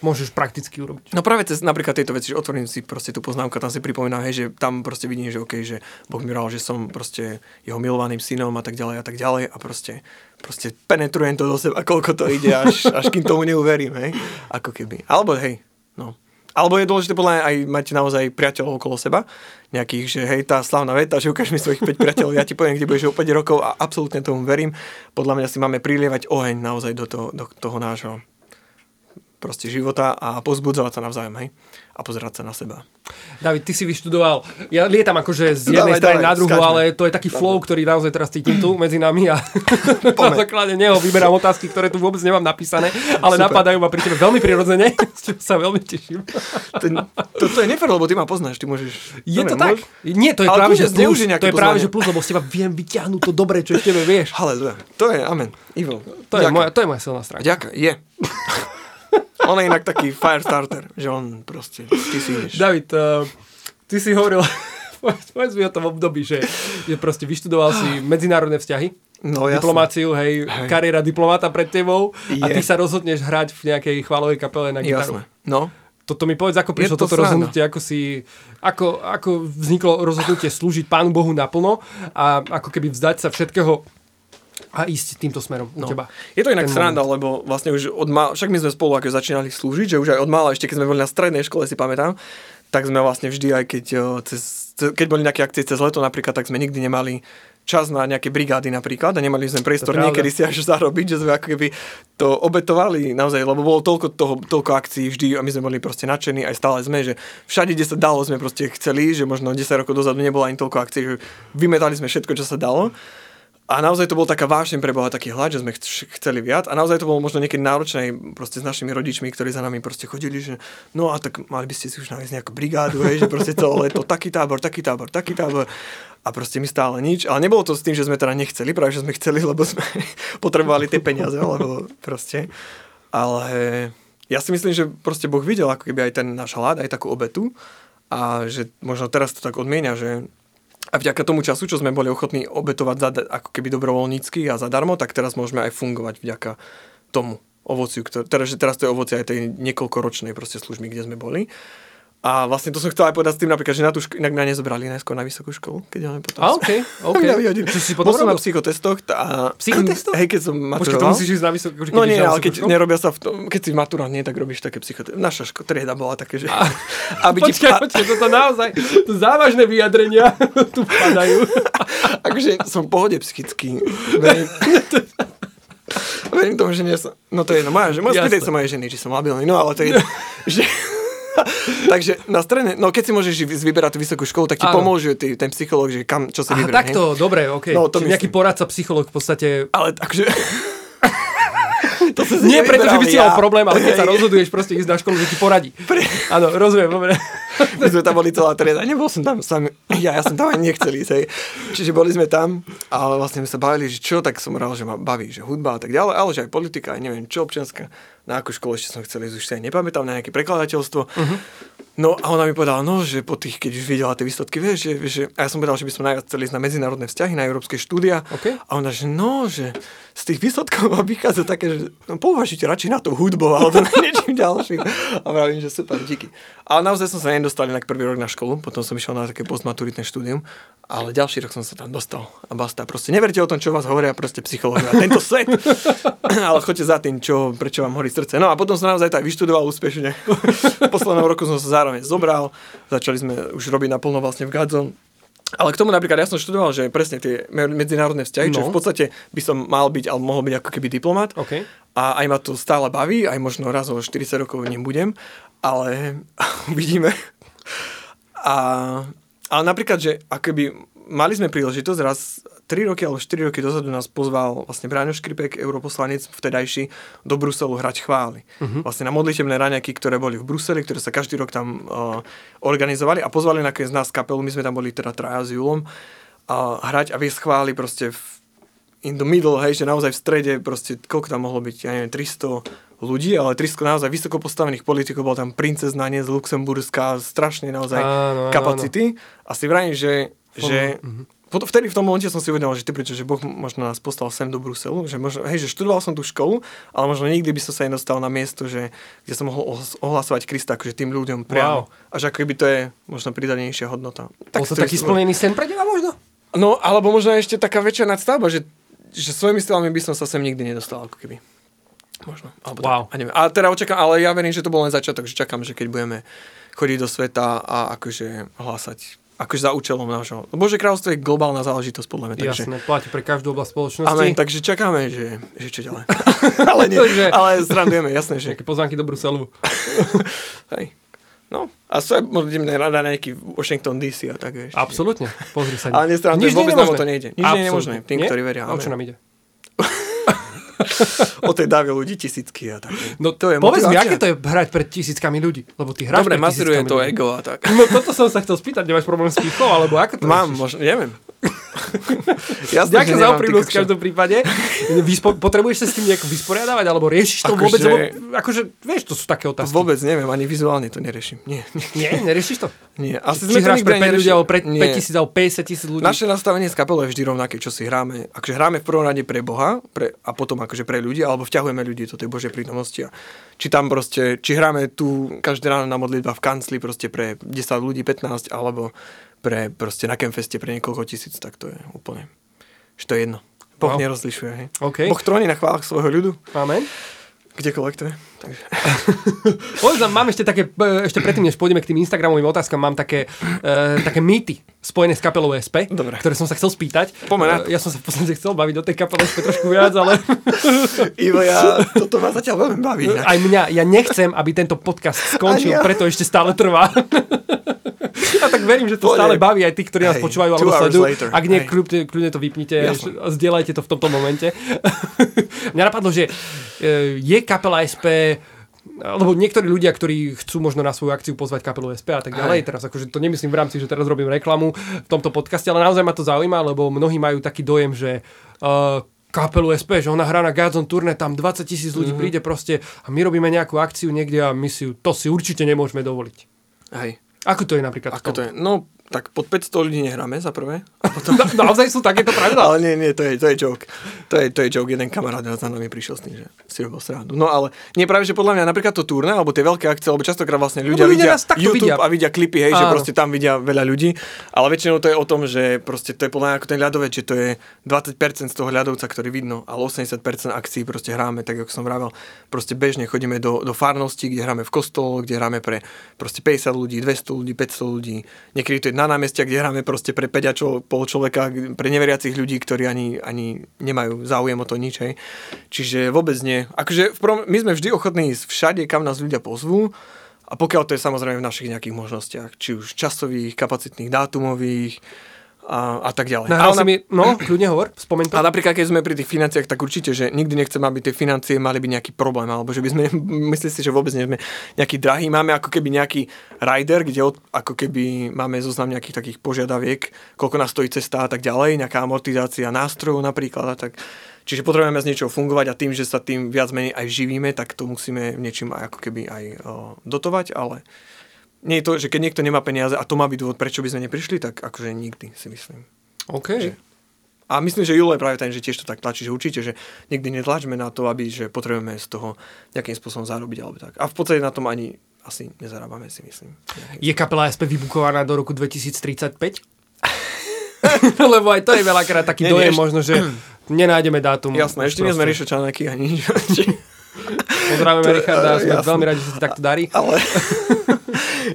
môžeš prakticky urobiť? No práve cez napríklad tejto veci, že otvorím si proste tú poznámku, tam si pripomínam, hej, že tam proste vidím, že OK, že Boh mi že som proste jeho milovaným synom a tak ďalej a tak ďalej a proste, proste penetrujem to do seba, koľko to ide, až, až kým tomu neuverím, hej, ako keby. Alebo hej, no. Alebo je dôležité podľa aj mať naozaj priateľov okolo seba, nejakých, že hej, tá slavná veta, že ukáž mi svojich 5 priateľov, ja ti poviem, kde budeš o 5 rokov a absolútne tomu verím. Podľa mňa si máme prilievať oheň naozaj do toho, do toho nášho proste života a pozbudzovať sa navzájom, hej? A pozerať sa na seba. David, ty si vyštudoval, ja lietam akože z jednej dávaj, strany dávaj, na druhú, skáčme. ale to je taký flow, ktorý naozaj teraz cítim tu medzi nami a na základe neho vyberám otázky, ktoré tu vôbec nemám napísané, ale Super. napadajú ma pri tebe veľmi prirodzene, čo sa veľmi teším. to, to je nefér, lebo ty ma poznáš, ty môžeš... Je to tak? Môž... Nie, to je ale práve, že plus, to je práve, že plus, lebo z teba viem vyťahnuť to dobré, čo ešte vieš. Haleluja. To je, amen. Ivo. To je, moja, to je moja silná stránka. Ďakujem, je. On je inak taký fire starter, že on proste, ty si ideš. David, uh, ty si hovoril, povedz mi o tom období, že, že proste vyštudoval si medzinárodné vzťahy, No, jasne. diplomáciu, hej, Hej. kariéra diplomata pred tebou a Je. ty sa rozhodneš hrať v nejakej chválovej kapele na gitaru. Jasné. No, Toto mi povedz, ako prišlo to toto sranda. rozhodnutie, ako si, ako, ako vzniklo rozhodnutie slúžiť Pánu Bohu naplno a ako keby vzdať sa všetkého a ísť týmto smerom u No. teba. Je to inak Ten sranda, lebo vlastne už od mal, však my sme spolu ako začínali slúžiť, že už aj od mala, ešte keď sme boli na strednej škole, si pamätám, tak sme vlastne vždy, aj keď, o, cez, ce- keď boli nejaké akcie cez leto napríklad, tak sme nikdy nemali čas na nejaké brigády napríklad a nemali sme priestor niekedy si až zarobiť, že sme ako keby to obetovali naozaj, lebo bolo toľko, toho, toľko akcií vždy a my sme boli proste nadšení, aj stále sme, že všade, kde sa dalo, sme proste chceli, že možno 10 rokov dozadu nebolo ani toľko akcií, že vymetali sme všetko, čo sa dalo. A naozaj to bol taká vášeň pre Boha, taký hlad, že sme ch- chceli viac. A naozaj to bolo možno niekedy náročné proste s našimi rodičmi, ktorí za nami proste chodili, že no a tak mali by ste si už nájsť nejakú brigádu, hej, že proste to leto taký tábor, taký tábor, taký tábor. A proste my stále nič. Ale nebolo to s tým, že sme teda nechceli, práve že sme chceli, lebo sme potrebovali tie peniaze, lebo proste. Ale ja si myslím, že proste Boh videl ako keby aj ten náš hlad, aj takú obetu a že možno teraz to tak odmienia, že a vďaka tomu času, čo sme boli ochotní obetovať za, ako keby dobrovoľnícky a zadarmo, tak teraz môžeme aj fungovať vďaka tomu ovociu, ktoré, teda, teraz to je ovocie aj tej niekoľkoročnej proste služby, kde sme boli. A vlastne to som chcel aj povedať s tým napríklad, že na tú šk- inak mňa nezobrali najskôr na vysokú školu, keď máme potom... A okej, okej. Čo si Bol potom som na psychotestoch. Tá, Psychotestoch? Hej, keď som Počkaj, to maturoval. musíš ísť na vysokú, keď No nie, ale keď školu? nerobia sa v tom, keď si maturant, nie, tak robíš také psychote. Naša ško- trieda bola také, že... aby ti Počkaj, počkaj, toto naozaj, to závažné vyjadrenia tu padajú. akože som v pohode psychicky. Verím, tomu, že nie som... No to je jedno, moja, že moja sa mojej ženy, či som labilný, no ale to je že, Takže na strane, no keď si môžeš vy- vyberať tú vysokú školu, tak ti Áno. pomôže ty, ten psychológ, že kam, čo si Aha, vybrať. hej? takto, dobre, okej. No, to Čiže nejaký poradca, psychológ v podstate... Ale akože... to si Nie preto, že by si mal problém, ale keď sa rozhoduješ proste ísť na školu, že ti poradí. Áno, rozumiem, dobre. My sme tam boli celá trieda, nebol som tam sám, ja, ja som tam ani nechcel ísť, hej. Čiže boli sme tam, ale vlastne sme sa bavili, že čo, tak som rád, že ma baví, že hudba a tak ďalej, ale že aj politika, aj neviem čo, občianská. Na akú školu ešte som chcel ísť, už sa aj nepamätám, na nejaké prekladateľstvo. Uh-huh. No a ona mi povedala, no, že po tých, keď už videla tie výsledky, vieš, že, že, a ja som povedal, že by som najviac chcel ísť na medzinárodné vzťahy, na európske štúdia. OK. A ona, že no, že z tých výsledkov ma vychádza také, že no, pouvažujte radšej na tú hudbu alebo na niečím ďalším. A vravím, že super, díky. Ale naozaj som sa nedostal inak prvý rok na školu, potom som išiel na také postmaturitné štúdium, ale ďalší rok som sa tam dostal. A basta, proste neverte o tom, čo vás hovoria proste psychológovia. Tento svet. ale choďte za tým, čo, prečo vám horí srdce. No a potom som naozaj tak vyštudoval úspešne. v poslednom roku som sa zároveň zobral, začali sme už robiť naplno vlastne v Gadzon. Ale k tomu napríklad ja som študoval, že presne tie me- medzinárodné vzťahy, čo No. v podstate by som mal byť, ale mohol byť ako keby diplomat. OK. A aj ma to stále baví, aj možno raz o 40 rokov nebudem, ale uvidíme. A, ale napríklad, že akoby mali sme príležitosť raz 3 roky alebo 4 roky dozadu nás pozval vlastne Bráňo Škripek, europoslanec vtedajší, do Bruselu hrať chvály. Uh-huh. Vlastne na modlitebné raňaky, ktoré boli v Bruseli, ktoré sa každý rok tam uh, organizovali a pozvali nakoniec nás kapelu, my sme tam boli teda traja s Julom, a hrať a viesť chvály proste v, in the middle, hej, že naozaj v strede, proste, koľko tam mohlo byť, ja neviem, 300 ľudí, ale 300 naozaj vysoko postavených politikov, bola tam princezna z Luxemburská, strašne naozaj Áno, áno, kapacity. A si vrajím, že, že mhm. pot- vtedy v tom momente som si uvedomil, že ty prečo, že Boh možno nás poslal sem do Bruselu, že možno, hej, že študoval som tú školu, ale možno nikdy by som sa nedostal na miesto, že, kde som mohol ohlas- ohlasovať Krista akože tým ľuďom priamo. Wow. Až ako keby to je možno pridanejšia hodnota. Bol to taký splnený sen pre teba možno? No, alebo možno ešte taká väčšia nadstavba, že, že svojimi silami by som sa sem nikdy nedostal, ako keby. Možno. Alebo Wow. Tak, a, neviem. a teda očakám, ale ja verím, že to bol len začiatok, že čakám, že keď budeme chodiť do sveta a akože hlásať akože za účelom nášho. Bože kráľovstvo je globálna záležitosť podľa mňa, takže... Jasné, platí pre každú oblasť spoločnosti. Amen, takže čakáme, že, že čo ďalej. ale nie, ale srandujeme, jasné, že... Nejaké pozvánky do Bruselu. Hej. No, a možno ideme rada na nejaký Washington DC a tak, vieš. Absolútne, pozri sa. Ale nestrandujem, Nič vôbec nám to nejde. Nič nie je nemožné, tým, Nie? ktorí veria. O čo nám ide? o tej dáve ľudí tisícky a tak. No to je povedz mi, motivácia. aké to je hrať pred tisíckami ľudí? Lebo ty hráš Dobre, masíruje to ľudí. ego a tak. No toto som sa chcel spýtať, nemáš problém s pýchou, alebo ako to Mám, možno, neviem. Jasne, Ďakujem za úprimnosť v každom prípade. Vyspo, potrebuješ sa s tým nejako vysporiadavať, alebo riešiš to ako vôbec? Že... Lebo, akože, vieš, to sú také otázky. Vôbec neviem, ani vizuálne to neriešim. Nie. Nie, neriešiš to? Nie. Asi Či hráš pre 5 ľudí, alebo pre 5 tisíc, alebo 50 tisíc ľudí? Naše nastavenie z kapelou je vždy rovnaké, čo si hráme. Akože hráme v prvom rade pre Boha pre, a potom akože pre ľudí, alebo vťahujeme ľudí do tej Božej prítomnosti. A či tam proste, či hráme tu každé ráno na modlitba v kancli proste pre 10 ľudí, 15, alebo pre proste na Kemfeste pre niekoľko tisíc, tak to je úplne, že to je jedno. Boh wow. nerozlišuje, hej. Okay. Boh tróni na chválach svojho ľudu. Amen. Kdekoľvek to je. Takže. Povedz mám ešte také, e, ešte predtým, než pôjdeme k tým Instagramovým otázkam, mám také, uh, také mýty spojené s kapelou SP, Dobre. ktoré som sa chcel spýtať. Pomenať. Uh, ja som sa v podstate chcel baviť o tej kapele SP trošku viac, ale... Ivo, ja, toto ma zatiaľ veľmi baví. Aj mňa, ja nechcem, aby tento podcast skončil, ja. preto ešte stále trvá. A tak verím, že to Pôjde. stále baví aj tých, ktorí nás hey, počúvajú alebo sledujú. Ak nie, hey. kľudne, kľudne to vypnite a zdieľajte to v tomto momente. Mňa napadlo, že e, je kapela SP alebo niektorí ľudia, ktorí chcú možno na svoju akciu pozvať kapelu SP a tak ďalej. Teraz akože to nemyslím v rámci, že teraz robím reklamu v tomto podcaste, ale naozaj ma to zaujíma, lebo mnohí majú taký dojem, že uh, kapelu SP, že ona hrá na Godzone turné, tam 20 tisíc ľudí mm-hmm. príde proste a my robíme nejakú akciu niekde a my si to si určite nemôžeme dovoliť. Hej. Ako to je napríklad? Ako to je? No, tak pod 500 ľudí nehráme za prvé. A potom... naozaj sú takéto pravidlá? ale nie, nie, to je, to je joke. To je, to je joke. Jeden kamarát za nami prišiel s tým, že si robil srandu. No ale nie práve, že podľa mňa napríklad to turné, alebo tie veľké akcie, alebo častokrát vlastne ľudia no, vidia YouTube vidia. a vidia klipy, hej, Áno. že proste tam vidia veľa ľudí. Ale väčšinou to je o tom, že proste to je podľa mňa ako ten ľadovec, že to je 20% z toho ľadovca, ktorý vidno, ale 80% akcií proste hráme, tak ako som vravel. Proste bežne chodíme do, do farnosti, kde hráme v kostole, kde hráme pre proste 50 ľudí, 200 ľudí, 500 ľudí. Niekedy to je na námestia, kde hráme proste pre 5 čo, pol človeka, pre neveriacich ľudí, ktorí ani, ani nemajú záujem o to nič. Hej. Čiže vôbec nie. Akože v prvom, my sme vždy ochotní ísť všade, kam nás ľudia pozvú, a pokiaľ to je samozrejme v našich nejakých možnostiach, či už časových, kapacitných, dátumových, a, a tak ďalej. No, si mi, no, kľudne hovor, spomeň to. A napríklad, keď sme pri tých financiách, tak určite, že nikdy nechcem, aby tie financie mali byť nejaký problém, alebo že by sme, myslím si, že vôbec nie sme nejaký drahý. Máme ako keby nejaký rider, kde od, ako keby máme zoznam nejakých takých požiadaviek, koľko nás stojí cesta a tak ďalej, nejaká amortizácia nástrojov napríklad a tak. Čiže potrebujeme z niečoho fungovať a tým, že sa tým viac menej aj živíme, tak to musíme niečím aj ako keby aj o, dotovať, ale nie je to, že keď niekto nemá peniaze a to má byť dôvod, prečo by sme neprišli, tak akože nikdy si myslím. OK. Že, a myslím, že Julo je práve ten, že tiež to tak tlačí, že určite, že nikdy netlačme na to, aby že potrebujeme z toho nejakým spôsobom zarobiť alebo tak. A v podstate na tom ani asi nezarábame, si myslím. Je kapela SP vybukovaná do roku 2035? Lebo aj to je veľakrát taký nie, dojem, nie, možno, že nenájdeme dátum. Jasné, ešte nie sme Ríšo Čaneky ani nič. Pozdravujeme Richarda, sme jasné. veľmi radi, že sa takto darí. Ale...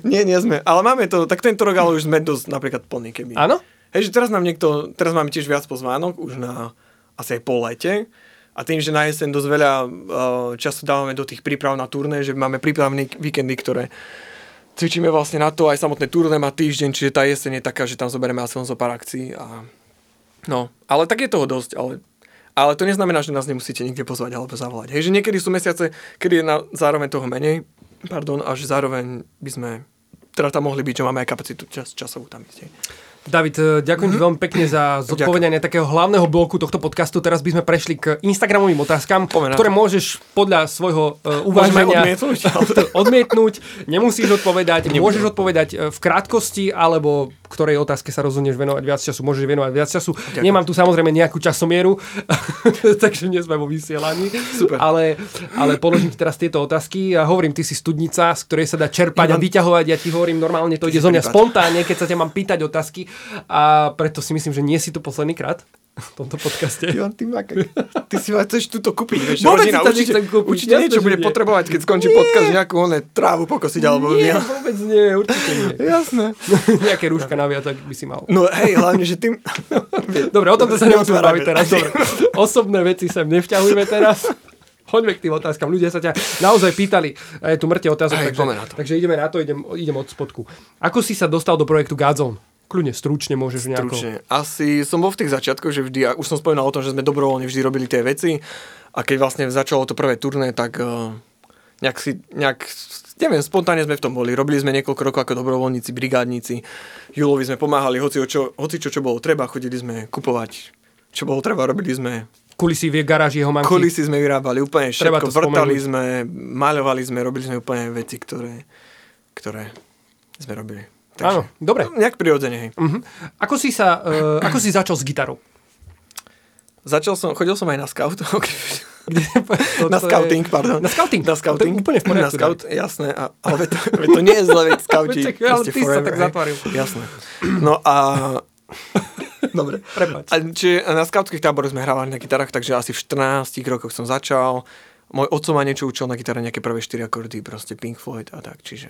nie, nie sme. Ale máme to, tak tento rok ale už sme dosť napríklad plný, keby. Áno? Hej, že teraz nám niekto, teraz máme tiež viac pozvánok, už na asi aj pol lete. A tým, že na jeseň dosť veľa uh, času dávame do tých príprav na turné, že máme prípravné víkendy, ktoré cvičíme vlastne na to, aj samotné turné má týždeň, čiže tá jeseň je taká, že tam zoberieme asi zo pár akcií. A... No, ale tak je toho dosť, ale ale to neznamená, že nás nemusíte nikde pozvať alebo zavolať. Hej, že niekedy sú mesiace, kedy je na, zároveň toho menej, pardon, a že zároveň by sme teda tam mohli byť, že máme aj kapacitu čas, časovú tam ísť. David, eh, ďakujem mm-hmm. ti veľmi pekne za zodpovedanie takého hlavného bloku tohto podcastu. Teraz by sme prešli k Instagramovým otázkam, Pomená. ktoré môžeš podľa svojho uh, uvaženia odmietnúť, odmietnúť. Nemusíš odpovedať, Nebudem. môžeš odpovedať eh, v krátkosti, alebo ktorej otázke sa rozhodneš venovať viac času, môžeš venovať viac času. Ďakujem. Nemám tu samozrejme nejakú časomieru, takže nie sme vo vysielaní. Super. Ale, ale položím ti teraz tieto otázky a hovorím, ty si studnica, z ktorej sa dá čerpať Ivan. a vyťahovať. Ja ti hovorím, normálne to ide zo mňa spontánne, keď sa ťa mám pýtať otázky a preto si myslím, že nie si tu posledný krát v tomto podcaste. Ivan, ty, ma, ty si ma chceš túto kúpiť, vieš, vôbec rodina, určite, kúpiť. určite niečo bude nie. potrebovať, keď skončí nie. podcast, nejakú oné trávu pokosiť, alebo nie. Nie, vôbec nie, určite nie. Jasné. Nejaké rúška naviac, tak by si mal. No hej, hlavne, že tým... Dobre, o tomto sa nemusíme baviť teraz. Dobre. Osobné veci sem nevťahujeme teraz. Poďme k tým otázkam. Ľudia sa ťa naozaj pýtali. Je tu mŕte otázok, Aj, takže, takže ideme na to, idem, idem od spodku. Ako si sa dostal do projektu Godzone? Kľudne stručne môžeš nejako... Stručne. Asi som bol v tých začiatkoch, že vždy, už som spomínal o tom, že sme dobrovoľne vždy robili tie veci a keď vlastne začalo to prvé turné, tak uh, nejak, si, nejak, neviem, spontánne sme v tom boli. Robili sme niekoľko rokov ako dobrovoľníci, brigádníci. Julovi sme pomáhali, hoci čo, hoci čo, čo bolo treba, chodili sme kupovať, čo bolo treba, robili sme Kulisy v garáži jeho mamky. Kulisy sme vyrábali úplne všetko, vrtali sme, maľovali sme, robili sme úplne veci, ktoré, ktoré sme robili. Takže, Áno, dobre. Nejak prirodzene, hej. Uh-huh. Ako, si sa, uh, ako si začal s gitarou? Začal som, chodil som aj na scout. Kde, to, na to scouting, je... pardon. Na scouting. Na scouting. To úplne v poriadku. Na scout, jasné. A, ale to, to nie je zle, veď scouti. ale ty forever, sa tak zatvoril. Jasné. No a... Dobre, prepáč. A, či na skautských táboroch sme hrávali na gitarách, takže asi v 14 rokoch som začal. Môj otco ma niečo učil na gitare, nejaké prvé 4 akordy, proste Pink Floyd a tak, čiže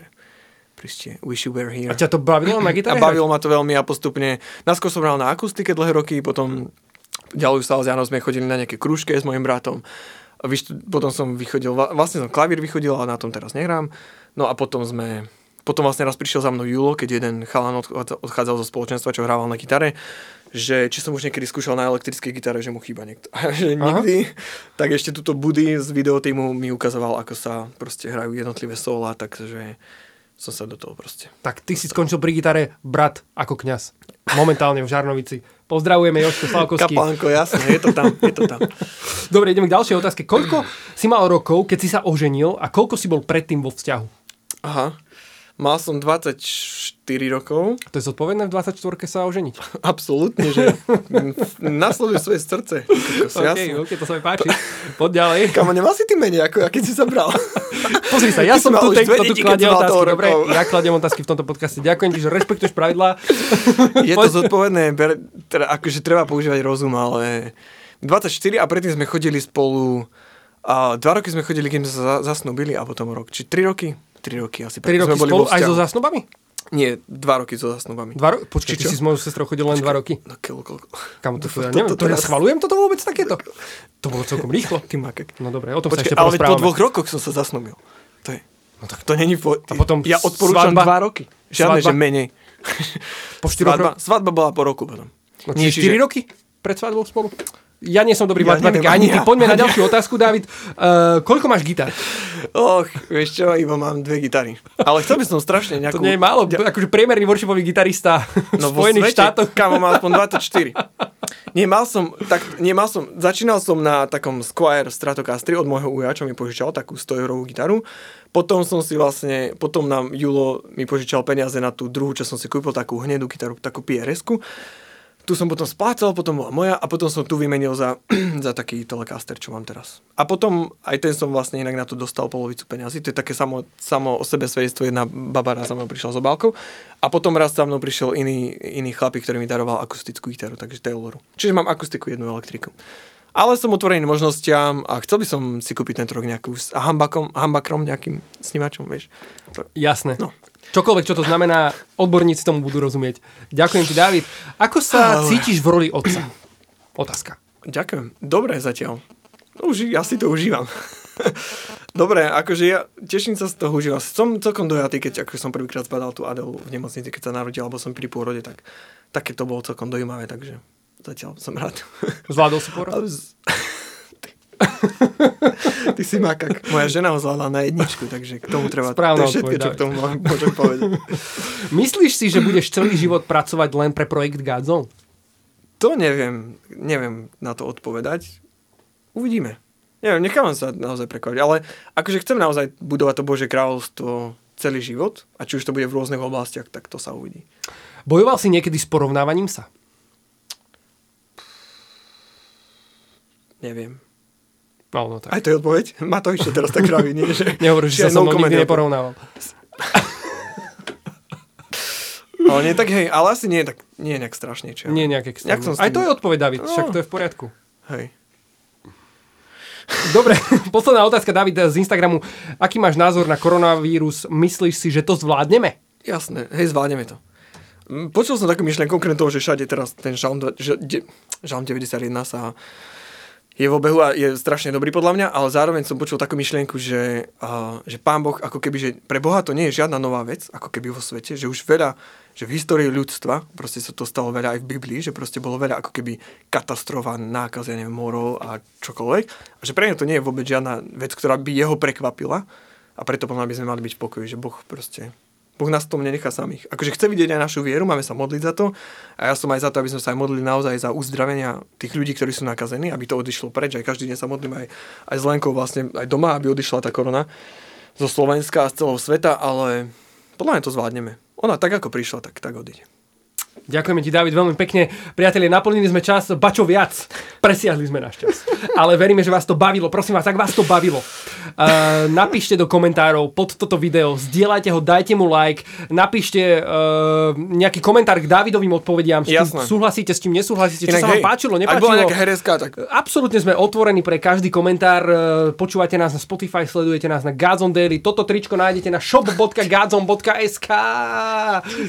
Proste, wish you were here. A ťa to bavilo na gitare? A bavilo ma to veľmi a postupne. Naskôr som hral na akustike dlhé roky, potom ďalej s Janom sme chodili na nejaké krúžke s mojim bratom. A vyšt- potom som vychodil, vlastne som klavír vychodil, ale na tom teraz nehrám. No a potom sme, potom vlastne raz prišiel za mnou Julo, keď jeden chalan odchádzal zo spoločenstva, čo hrával na gitare, že či som už niekedy skúšal na elektrickej gitare, že mu chýba niekto. Že nikdy. Tak ešte túto Buddy z videotýmu mi ukazoval, ako sa proste hrajú jednotlivé sola, takže som sa do toho proste. Tak ty si skončil pri gitare brat ako kňaz. Momentálne v Žarnovici. Pozdravujeme Jožko Slavkovský. Kapánko, jasne, je to tam, je to tam. Dobre, ideme k ďalšej otázke. Koľko si mal rokov, keď si sa oženil a koľko si bol predtým vo vzťahu? Aha. Mal som 24 rokov. To je zodpovedné v 24 sa oženiť? Absolútne, že nasleduj svoje srdce. OK, OK, to sa mi páči. Poď ďalej. Kamo, nemal si ty menej, ako ja, keď si sa bral. Pozri sa, ja som tu ten, kto tu kladie otázky. Dobre, ja kladiem otázky v tomto podcaste. Ďakujem ti, že rešpektuješ pravidlá. Je to zodpovedné, teda, akože treba používať rozum, ale 24 a predtým sme chodili spolu a dva roky sme chodili, keď sme sa zasnúbili a potom rok. Či tri roky? 3 roky asi. 3 roky spolu aj so zasnubami? Nie, 2 roky so zasnubami. Dva ro- Počkej, ty si s mojou sestrou chodil len 2 roky? No keľko, koľko? Kam to, to, ja neviem, to, to, to ja schvalujem toto vôbec takéto? To bolo celkom rýchlo. Ty makek. No dobre, o tom Počkej, sa ešte ale po dvoch rokoch som sa zasnúbil. To je... No tak to není... Po... A potom ja odporúčam svadba, 2 roky. Žiadne, svadba, že menej. Po 4 svadba, svadba bola po roku potom. No, Nie, 4 čiže... roky pred svadbou spolu? Ja nie som dobrý Ja matematik, ani ty. Poďme na ďalšiu otázku, David. Uh, koľko máš gitar? Och, vieš čo, iba mám dve gitary. Ale chcel by som strašne nejakú... To nie je málo. Akože priemerný worshipový gitarista v No vo Spojených svete, štátoch. Kámo, mal aspoň 24. Nie, mal som, tak, nie, mal som, začínal som na takom Squire Stratocaster od môjho uja, čo mi požičal takú 100 eurovú gitaru. Potom som si vlastne, potom nám Julo mi požičal peniaze na tú druhú, čo som si kúpil, takú hnedú gitaru, takú PRS-ku. Tu som potom splácal, potom bola moja a potom som tu vymenil za, za taký Telecaster, čo mám teraz. A potom aj ten som vlastne inak na to dostal polovicu peniazy. To je také samo, samo o sebe svedectvo. Jedna baba raz za mnou prišla s obálkou a potom raz za mnou prišiel iný, iný chlapík, ktorý mi daroval akustickú gitaru, takže Tayloru. Čiže mám akustiku, jednu elektriku. Ale som otvorený možnostiam a chcel by som si kúpiť tento rok nejakú s hambakom, hambakrom, nejakým snímačom, vieš. Jasné. No. Čokoľvek, čo to znamená, odborníci tomu budú rozumieť. Ďakujem ti, David. Ako sa Ale- cítiš v roli otca? Otázka. Ďakujem. Dobre zatiaľ. Uži, ja si to užívam. Dobre, akože ja teším sa z toho užívam. Som celkom dojatý, keď ako som prvýkrát zbadal tú Adelu v nemocnici, keď sa narodil, alebo som pri pôrode, tak také to bolo celkom dojímavé, takže zatiaľ som rád. Zvládol si porod? Ty. Si makak. Moja žena ho zvládla na jedničku, takže k tomu treba... To je všetko, čo k tomu môžem povedať. Myslíš si, že budeš celý život pracovať len pre projekt Godzone? To neviem, neviem na to odpovedať. Uvidíme. Neviem, nechávam sa naozaj prekvať, ale akože chcem naozaj budovať to Bože kráľovstvo celý život a či už to bude v rôznych oblastiach, tak to sa uvidí. Bojoval si niekedy s porovnávaním sa? Neviem. No, no tak. Aj to je odpoveď? Ma to ešte teraz tak vraví, nie? Že... Nehovoríš, že sa no comment nikdy neporovnával. Ale nie tak, hej, ale asi nie tak, nie nejak strašne. Čo? ja Nie nejak Nejak som Aj to je odpoveď, David, však No. to je v poriadku. Hej. Dobre, posledná otázka, David, z Instagramu. Aký máš názor na koronavírus? Myslíš si, že to zvládneme? Jasné, hej, zvládneme to. Mm, Počul som takú myšlenku, okrem toho, že všade teraz ten Žalm, Žalm 91 sa je v obehu a je strašne dobrý podľa mňa, ale zároveň som počul takú myšlienku, že, uh, že pán Boh, ako keby, že pre Boha to nie je žiadna nová vec, ako keby vo svete, že už veľa, že v histórii ľudstva, proste sa to stalo veľa aj v Biblii, že proste bolo veľa ako keby katastrofa, nákaz, morov a čokoľvek. A že pre neho to nie je vôbec žiadna vec, ktorá by jeho prekvapila, A preto podľa by sme mali byť v pokoji, že Boh proste Boh nás tom nenechá samých. Akože chce vidieť aj našu vieru, máme sa modliť za to. A ja som aj za to, aby sme sa aj modlili naozaj za uzdravenia tých ľudí, ktorí sú nakazení, aby to odišlo preč. Aj každý deň sa modlím aj, aj s Lenkou vlastne aj doma, aby odišla tá korona zo Slovenska a z celého sveta, ale podľa mňa to zvládneme. Ona tak ako prišla, tak, tak odíde. Ďakujeme ti, David, veľmi pekne. Priatelia, naplnili sme čas, bačo viac. Presiahli sme náš čas. Ale veríme, že vás to bavilo. Prosím vás, ak vás to bavilo, uh, napíšte do komentárov pod toto video, zdieľajte ho, dajte mu like, napíšte uh, nejaký komentár k Davidovým odpovediam. Jasné. Súhlasíte s tým, nesúhlasíte, čo Inak, sa vám hej, páčilo, nepáčilo. Ak bola nejaká hereska, tak... Absolútne sme otvorení pre každý komentár. Počúvate nás na Spotify, sledujete nás na Godzone Daily. Toto tričko nájdete na shop.godzone.sk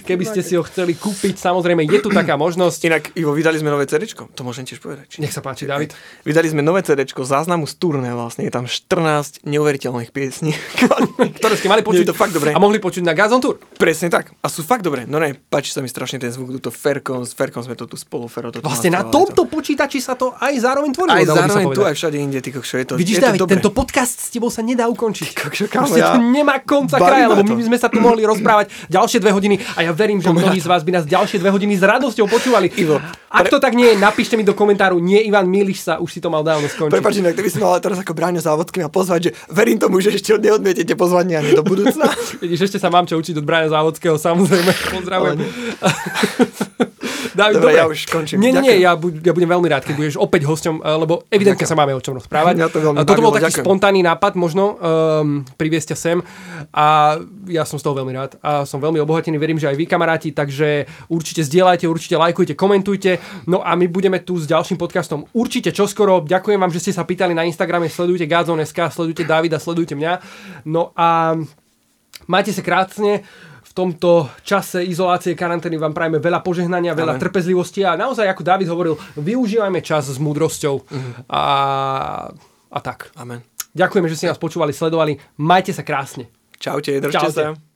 Keby ste si ho chceli kúpiť, samozrejme samozrejme je tu taká možnosť. Inak, Ivo, vydali sme nové CD, to môžem tiež povedať. Či... Nech sa páči, David. Vydali sme nové CD, záznamu z turné vlastne, je tam 14 neuveriteľných piesní. ktoré ste mali počuť. Je to fakt dobré. A mohli počuť na Gazon Tour. Presne tak. A sú fakt dobré. No ne, páči sa mi strašne ten zvuk, to Ferkom, s Ferkom sme to tu spolu, Fero to Vlastne na tomto to... počítači sa to aj zároveň tvorilo. Aj zároveň tu, aj všade inde, ty kokšo, je to Vidíš, je David, to tento podcast s tebou sa nedá ukončiť. Kokšo, kámo, ja... to nemá konca kraja, lebo my by sme sa tu mohli rozprávať ďalšie dve hodiny a ja verím, že mnohí z vás by nás ďalšie dve hodiny s radosťou počúvali. Ivo, Ak to tak nie je, napíšte mi do komentáru, nie Ivan, milíš sa, už si to mal dávno skončiť. Prepač, inak by si mal teraz ako Bráňo závodky a pozvať, že verím tomu, že ešte neodmietete pozvanie ani do budúcna. Vidíš, ešte sa mám čo učiť od Bráňa Závodského, samozrejme, pozdravujem. David, dobre, dobre, ja už končím. Nie, nie, ja, bu- ja budem veľmi rád, keď budeš opäť hosťom, eh, lebo evidentne sa máme o čom rozprávať. Ja to veľmi Toto bol taký ďakujem. spontánny nápad možno um, priviesť ťa sem a ja som z toho veľmi rád a som veľmi obohatený, verím, že aj vy kamaráti, takže určite zdieľajte, určite lajkujte, komentujte. No a my budeme tu s ďalším podcastom určite čoskoro. Ďakujem vám, že ste sa pýtali na Instagrame, sledujte Gazon.sk, sledujte Davida, sledujte mňa. No a majte sa krásne tomto čase izolácie, karantény vám prajeme veľa požehnania, veľa Amen. trpezlivosti a naozaj, ako David hovoril, využívajme čas s múdrosťou uh-huh. a, a tak. Amen. Ďakujeme, že ste nás počúvali, sledovali. Majte sa krásne. Čaute, držte Čaute. sa.